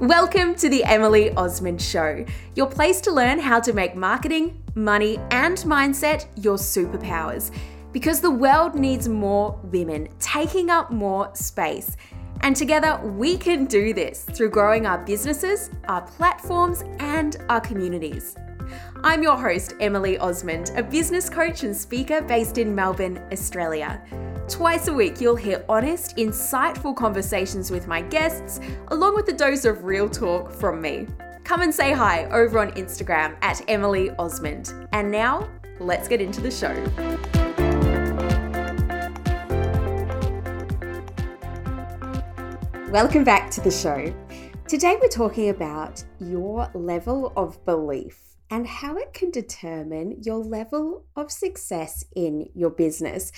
Welcome to the Emily Osmond Show, your place to learn how to make marketing, money, and mindset your superpowers. Because the world needs more women taking up more space. And together we can do this through growing our businesses, our platforms, and our communities. I'm your host, Emily Osmond, a business coach and speaker based in Melbourne, Australia. Twice a week, you'll hear honest, insightful conversations with my guests, along with a dose of real talk from me. Come and say hi over on Instagram at Emily Osmond. And now, let's get into the show. Welcome back to the show. Today, we're talking about your level of belief and how it can determine your level of success in your business.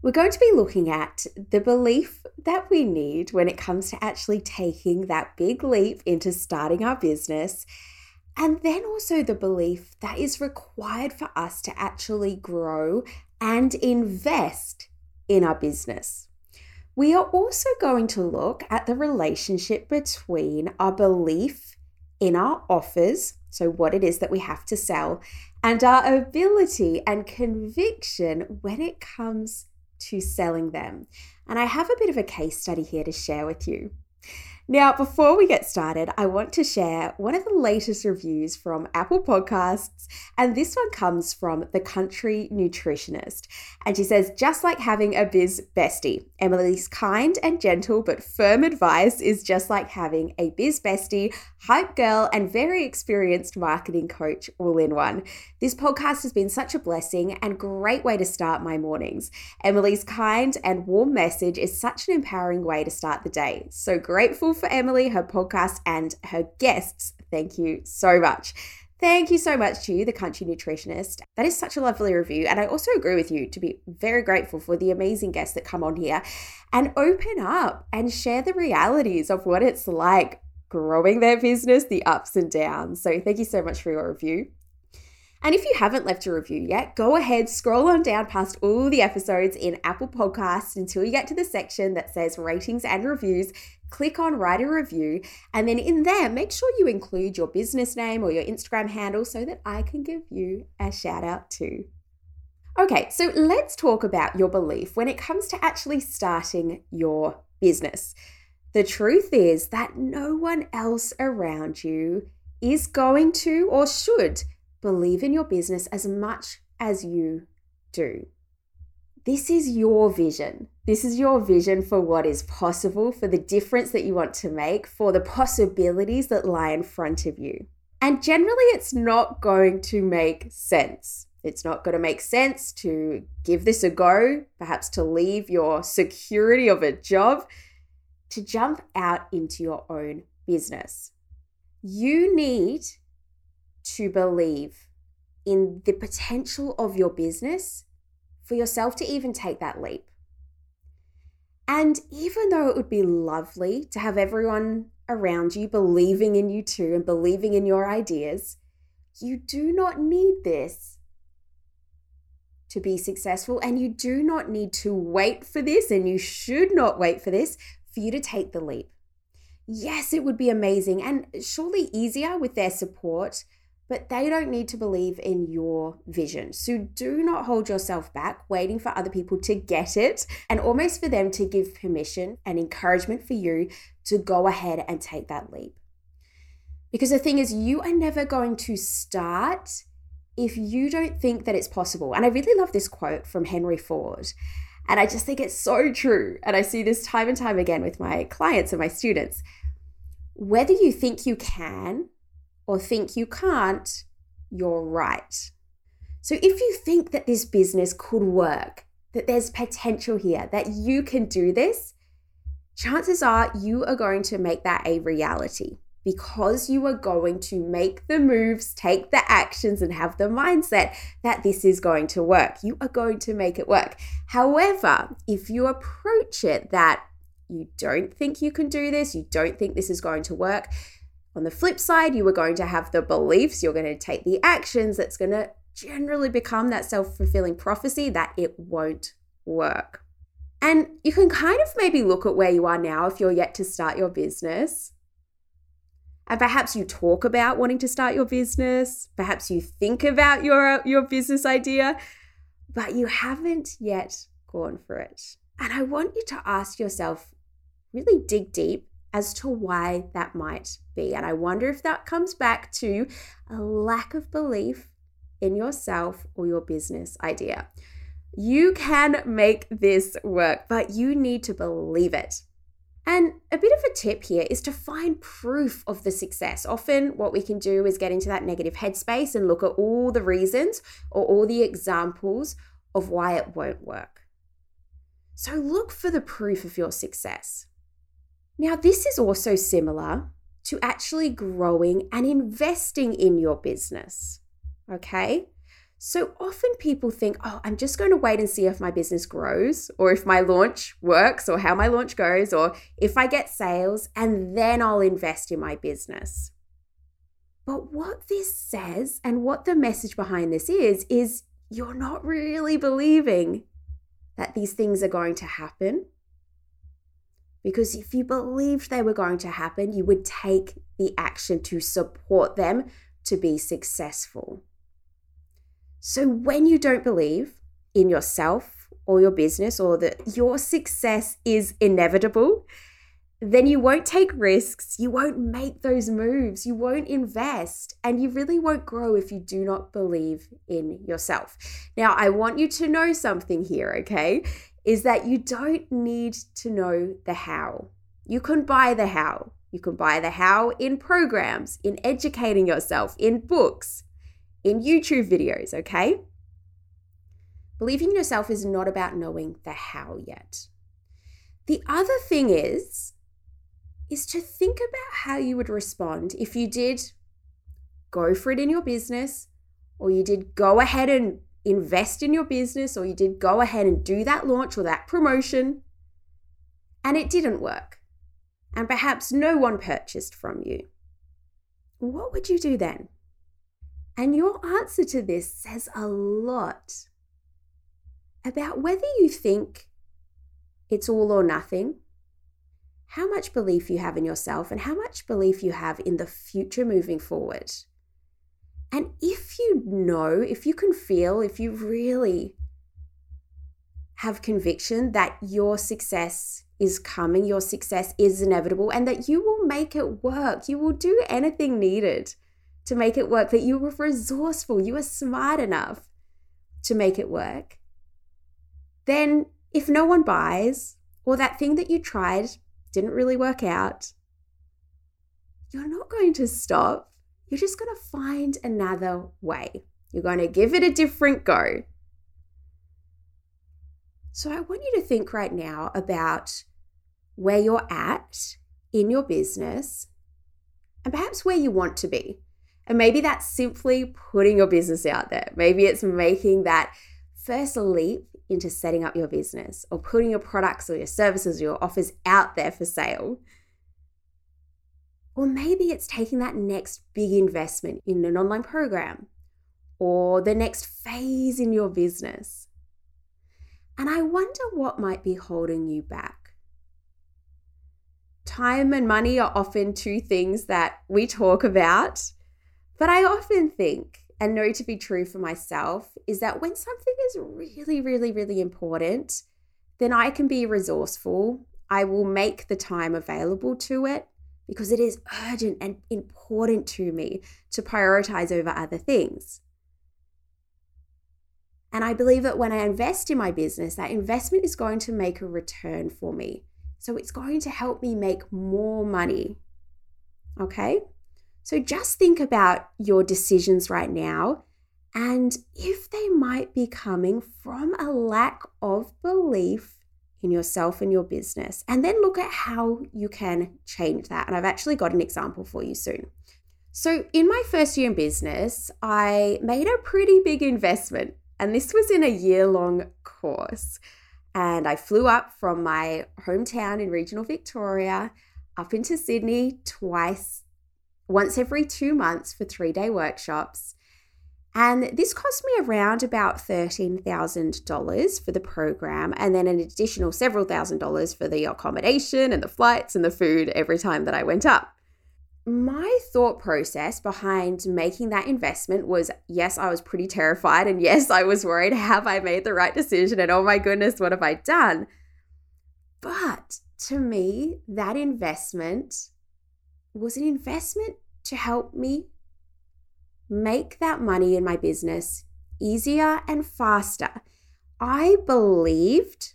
We're going to be looking at the belief that we need when it comes to actually taking that big leap into starting our business, and then also the belief that is required for us to actually grow and invest in our business. We are also going to look at the relationship between our belief in our offers, so what it is that we have to sell, and our ability and conviction when it comes to selling them. And I have a bit of a case study here to share with you. Now, before we get started, I want to share one of the latest reviews from Apple Podcasts. And this one comes from the country nutritionist. And she says, just like having a biz bestie, Emily's kind and gentle but firm advice is just like having a biz bestie, hype girl, and very experienced marketing coach all in one. This podcast has been such a blessing and great way to start my mornings. Emily's kind and warm message is such an empowering way to start the day. So grateful for Emily, her podcast, and her guests. Thank you so much. Thank you so much to you, the country nutritionist. That is such a lovely review. And I also agree with you to be very grateful for the amazing guests that come on here and open up and share the realities of what it's like growing their business, the ups and downs. So thank you so much for your review. And if you haven't left a review yet, go ahead, scroll on down past all the episodes in Apple Podcasts until you get to the section that says ratings and reviews. Click on write a review, and then in there, make sure you include your business name or your Instagram handle so that I can give you a shout out too. Okay, so let's talk about your belief when it comes to actually starting your business. The truth is that no one else around you is going to or should believe in your business as much as you do. This is your vision. This is your vision for what is possible, for the difference that you want to make, for the possibilities that lie in front of you. And generally, it's not going to make sense. It's not going to make sense to give this a go, perhaps to leave your security of a job, to jump out into your own business. You need to believe in the potential of your business for yourself to even take that leap. And even though it would be lovely to have everyone around you believing in you too and believing in your ideas, you do not need this to be successful. And you do not need to wait for this, and you should not wait for this for you to take the leap. Yes, it would be amazing and surely easier with their support but they don't need to believe in your vision. So do not hold yourself back waiting for other people to get it and almost for them to give permission and encouragement for you to go ahead and take that leap. Because the thing is, you are never going to start if you don't think that it's possible. And I really love this quote from Henry Ford. And I just think it's so true. And I see this time and time again with my clients and my students. Whether you think you can or think you can't, you're right. So if you think that this business could work, that there's potential here, that you can do this, chances are you are going to make that a reality because you are going to make the moves, take the actions, and have the mindset that this is going to work. You are going to make it work. However, if you approach it that you don't think you can do this, you don't think this is going to work, on the flip side, you are going to have the beliefs, you're going to take the actions that's going to generally become that self fulfilling prophecy that it won't work. And you can kind of maybe look at where you are now if you're yet to start your business. And perhaps you talk about wanting to start your business. Perhaps you think about your, your business idea, but you haven't yet gone for it. And I want you to ask yourself, really dig deep as to why that might be. And I wonder if that comes back to a lack of belief in yourself or your business idea. You can make this work, but you need to believe it. And a bit of a tip here is to find proof of the success. Often, what we can do is get into that negative headspace and look at all the reasons or all the examples of why it won't work. So, look for the proof of your success. Now, this is also similar to actually growing and investing in your business. Okay. So often people think, oh, I'm just going to wait and see if my business grows or if my launch works or how my launch goes or if I get sales and then I'll invest in my business. But what this says and what the message behind this is, is you're not really believing that these things are going to happen. Because if you believed they were going to happen, you would take the action to support them to be successful. So when you don't believe in yourself or your business or that your success is inevitable, then you won't take risks, you won't make those moves, you won't invest, and you really won't grow if you do not believe in yourself. Now, I want you to know something here, okay? Is that you don't need to know the how. You can buy the how. You can buy the how in programs, in educating yourself, in books, in YouTube videos, okay? Believing in yourself is not about knowing the how yet. The other thing is, is to think about how you would respond if you did go for it in your business, or you did go ahead and invest in your business, or you did go ahead and do that launch or that promotion, and it didn't work. And perhaps no one purchased from you. What would you do then? And your answer to this says a lot about whether you think it's all or nothing, how much belief you have in yourself, and how much belief you have in the future moving forward. And if you know, if you can feel, if you really have conviction that your success is coming, your success is inevitable, and that you will make it work, you will do anything needed to make it work, that you are resourceful, you are smart enough to make it work, then if no one buys or that thing that you tried didn't really work out, you're not going to stop. You're just going to find another way. You're going to give it a different go. So I want you to think right now about where you're at in your business and perhaps where you want to be. And maybe that's simply putting your business out there. Maybe it's making that first leap into setting up your business or putting your products or your services or your offers out there for sale. Or maybe it's taking that next big investment in an online program or the next phase in your business. And I wonder what might be holding you back. Time and money are often two things that we talk about but I often think and know to be true for myself is that when something is really, really, really important, then I can be resourceful. I will make the time available to it because it is urgent and important to me to prioritize over other things. And I believe that when I invest in my business, that investment is going to make a return for me. So it's going to help me make more money. Okay? So just think about your decisions right now and if they might be coming from a lack of belief in yourself and your business. And then look at how you can change that. And I've actually got an example for you soon. So, in my first year in business, I made a pretty big investment, and this was in a year long course. And I flew up from my hometown in regional Victoria up into Sydney twice once every two months for three day workshops. And this cost me around about $13,000 for the program, and then an additional several thousand dollars for the accommodation and the flights and the food every time that I went up. my thought process behind making that investment was yes, I was pretty terrified. And yes, I was worried have I made the right decision? And oh my goodness, what have I done? But to me, that investment was an investment to help me make that money in my business easier and faster. I believed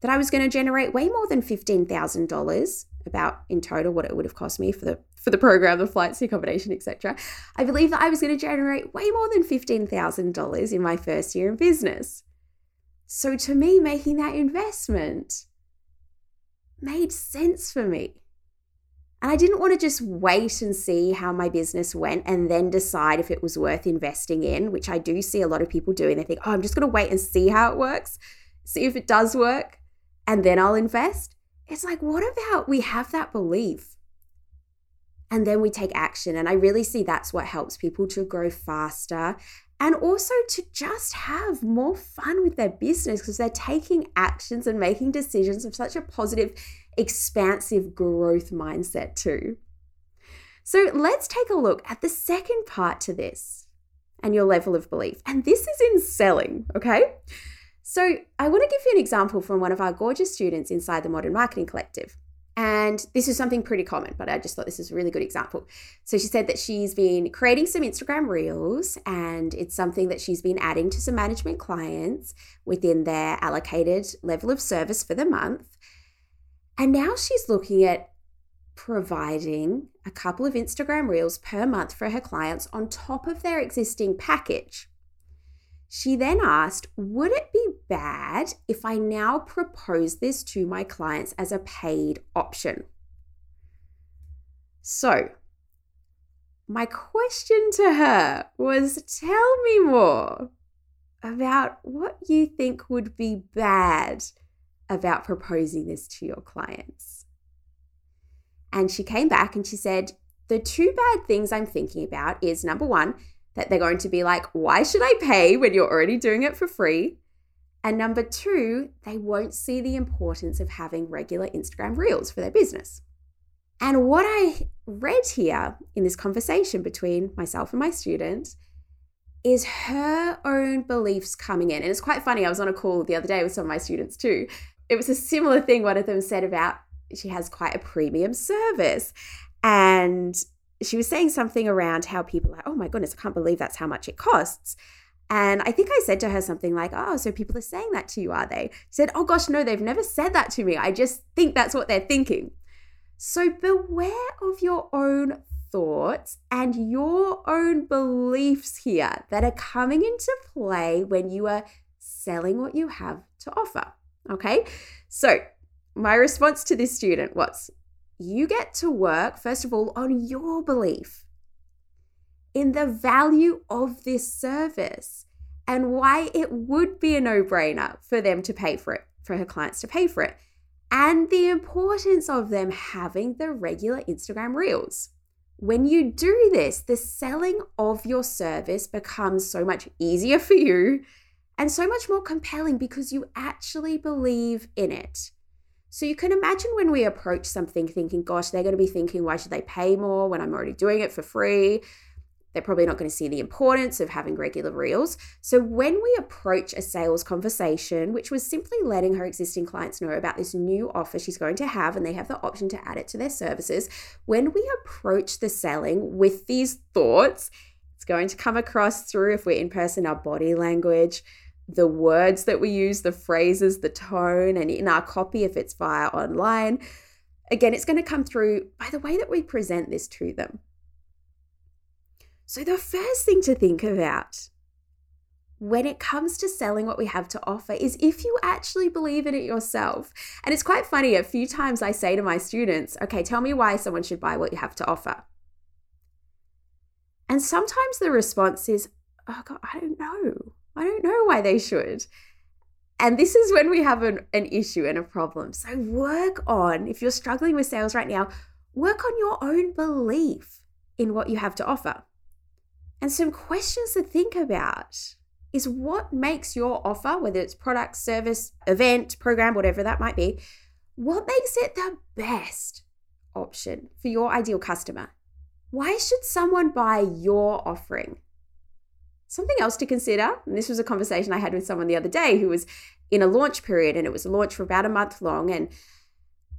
that I was going to generate way more than $15,000 about in total what it would have cost me for the for the program, the flights, the accommodation, etc. I believe that I was going to generate way more than $15,000 in my first year in business. So to me making that investment made sense for me. And I didn't want to just wait and see how my business went and then decide if it was worth investing in, which I do see a lot of people doing. They think, oh, I'm just going to wait and see how it works, see if it does work, and then I'll invest. It's like, what about we have that belief and then we take action? And I really see that's what helps people to grow faster and also to just have more fun with their business because they're taking actions and making decisions of such a positive, expansive growth mindset, too. So let's take a look at the second part to this and your level of belief. And this is in selling, okay? So, I want to give you an example from one of our gorgeous students inside the Modern Marketing Collective. And this is something pretty common, but I just thought this is a really good example. So, she said that she's been creating some Instagram reels, and it's something that she's been adding to some management clients within their allocated level of service for the month. And now she's looking at providing a couple of Instagram reels per month for her clients on top of their existing package. She then asked, Would it be bad if I now propose this to my clients as a paid option? So, my question to her was Tell me more about what you think would be bad about proposing this to your clients. And she came back and she said, The two bad things I'm thinking about is number one, that they're going to be like, why should I pay when you're already doing it for free? And number two, they won't see the importance of having regular Instagram reels for their business. And what I read here in this conversation between myself and my student is her own beliefs coming in. And it's quite funny. I was on a call the other day with some of my students too. It was a similar thing one of them said about she has quite a premium service. And she was saying something around how people are like, oh my goodness, I can't believe that's how much it costs. And I think I said to her something like, oh, so people are saying that to you, are they? She said, oh gosh, no, they've never said that to me. I just think that's what they're thinking. So beware of your own thoughts and your own beliefs here that are coming into play when you are selling what you have to offer. Okay. So, my response to this student was you get to work, first of all, on your belief in the value of this service and why it would be a no brainer for them to pay for it, for her clients to pay for it, and the importance of them having the regular Instagram reels. When you do this, the selling of your service becomes so much easier for you and so much more compelling because you actually believe in it. So you can imagine when we approach something thinking, gosh, they're going to be thinking, why should they pay more when I'm already doing it for free? They're probably not going to see the importance of having regular reels. So when we approach a sales conversation, which was simply letting her existing clients know about this new offer she's going to have, and they have the option to add it to their services, when we approach the selling with these thoughts, it's going to come across through if we're in person, our body language, the words that we use, the phrases, the tone, and in our copy if it's via online. Again, it's going to come through by the way that we present this to them. So, the first thing to think about when it comes to selling what we have to offer is if you actually believe in it yourself. And it's quite funny, a few times I say to my students, okay, tell me why someone should buy what you have to offer. And sometimes the response is, oh God, I don't know. I don't know why they should. And this is when we have an, an issue and a problem. So work on, if you're struggling with sales right now, work on your own belief in what you have to offer. And some questions to think about is what makes your offer, whether it's product, service, event, program, whatever that might be, what makes it the best option for your ideal customer? Why should someone buy your offering? Something else to consider, and this was a conversation I had with someone the other day who was in a launch period and it was a launch for about a month long. And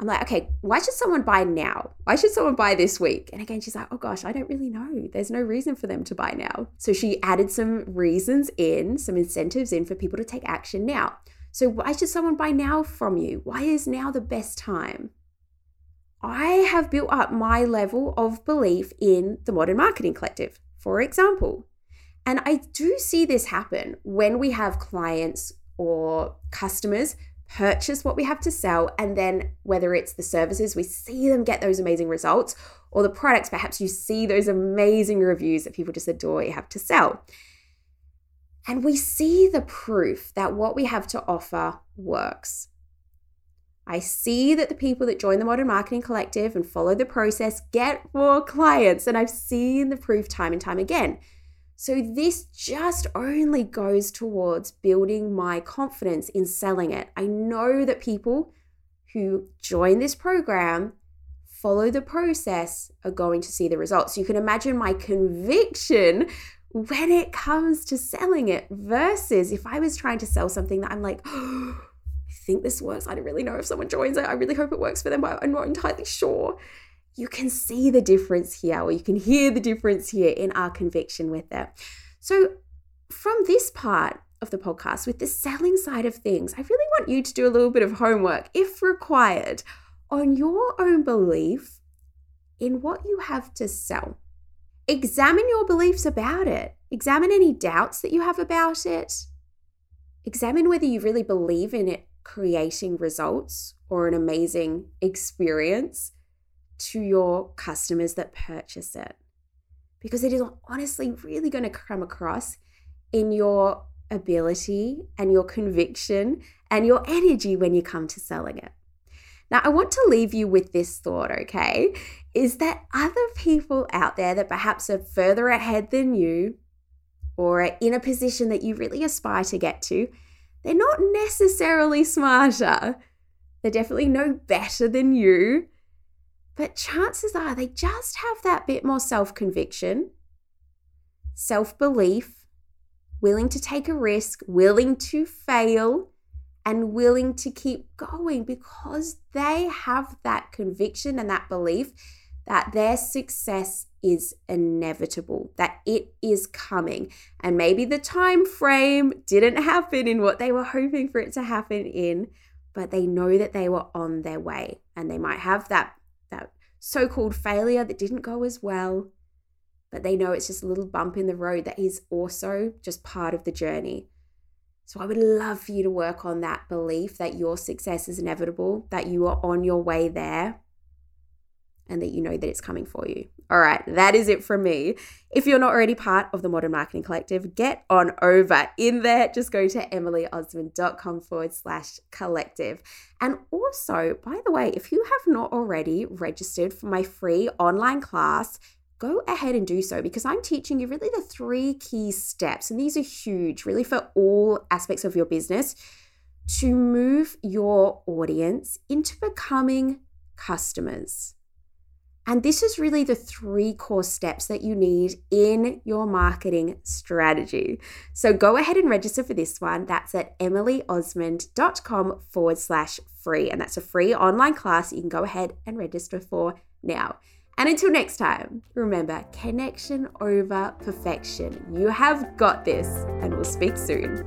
I'm like, okay, why should someone buy now? Why should someone buy this week? And again, she's like, oh gosh, I don't really know. There's no reason for them to buy now. So she added some reasons in, some incentives in for people to take action now. So why should someone buy now from you? Why is now the best time? I have built up my level of belief in the Modern Marketing Collective, for example. And I do see this happen when we have clients or customers purchase what we have to sell. And then, whether it's the services, we see them get those amazing results, or the products, perhaps you see those amazing reviews that people just adore you have to sell. And we see the proof that what we have to offer works. I see that the people that join the Modern Marketing Collective and follow the process get more clients, and I've seen the proof time and time again. So, this just only goes towards building my confidence in selling it. I know that people who join this program, follow the process, are going to see the results. You can imagine my conviction when it comes to selling it versus if I was trying to sell something that I'm like, oh, I think this works. I don't really know if someone joins it. I really hope it works for them, but I'm not entirely sure you can see the difference here, or you can hear the difference here in our conviction with it. So, from this part of the podcast, with the selling side of things, I really want you to do a little bit of homework, if required, on your own belief in what you have to sell. Examine your beliefs about it, examine any doubts that you have about it, examine whether you really believe in it creating results or an amazing experience to your customers that purchase it. Because it is honestly really going to come across in your ability and your conviction and your energy when you come to selling it. Now, I want to leave you with this thought, okay? Is that other people out there that perhaps are further ahead than you or are in a position that you really aspire to get to, they're not necessarily smarter. They're definitely no better than you. But chances are they just have that bit more self conviction, self belief, willing to take a risk, willing to fail, and willing to keep going because they have that conviction and that belief that their success is inevitable that it is coming. And maybe the time frame didn't happen in what they were hoping for it to happen in but they know that they were on their way and they might have that that so-called failure that didn't go as well but they know it's just a little bump in the road that is also just part of the journey. So I would love for you to work on that belief that your success is inevitable, that you are on your way there, and that you know that it's coming for you. All right, that is it from me. If you're not already part of the Modern Marketing Collective, get on over in there. Just go to emilyosmond.com forward slash collective. And also, by the way, if you have not already registered for my free online class, go ahead and do so because I'm teaching you really the three key steps. And these are huge, really, for all aspects of your business to move your audience into becoming customers. And this is really the three core steps that you need in your marketing strategy. So go ahead and register for this one. That's at emilyosmond.com forward slash free. And that's a free online class you can go ahead and register for now. And until next time, remember connection over perfection. You have got this, and we'll speak soon.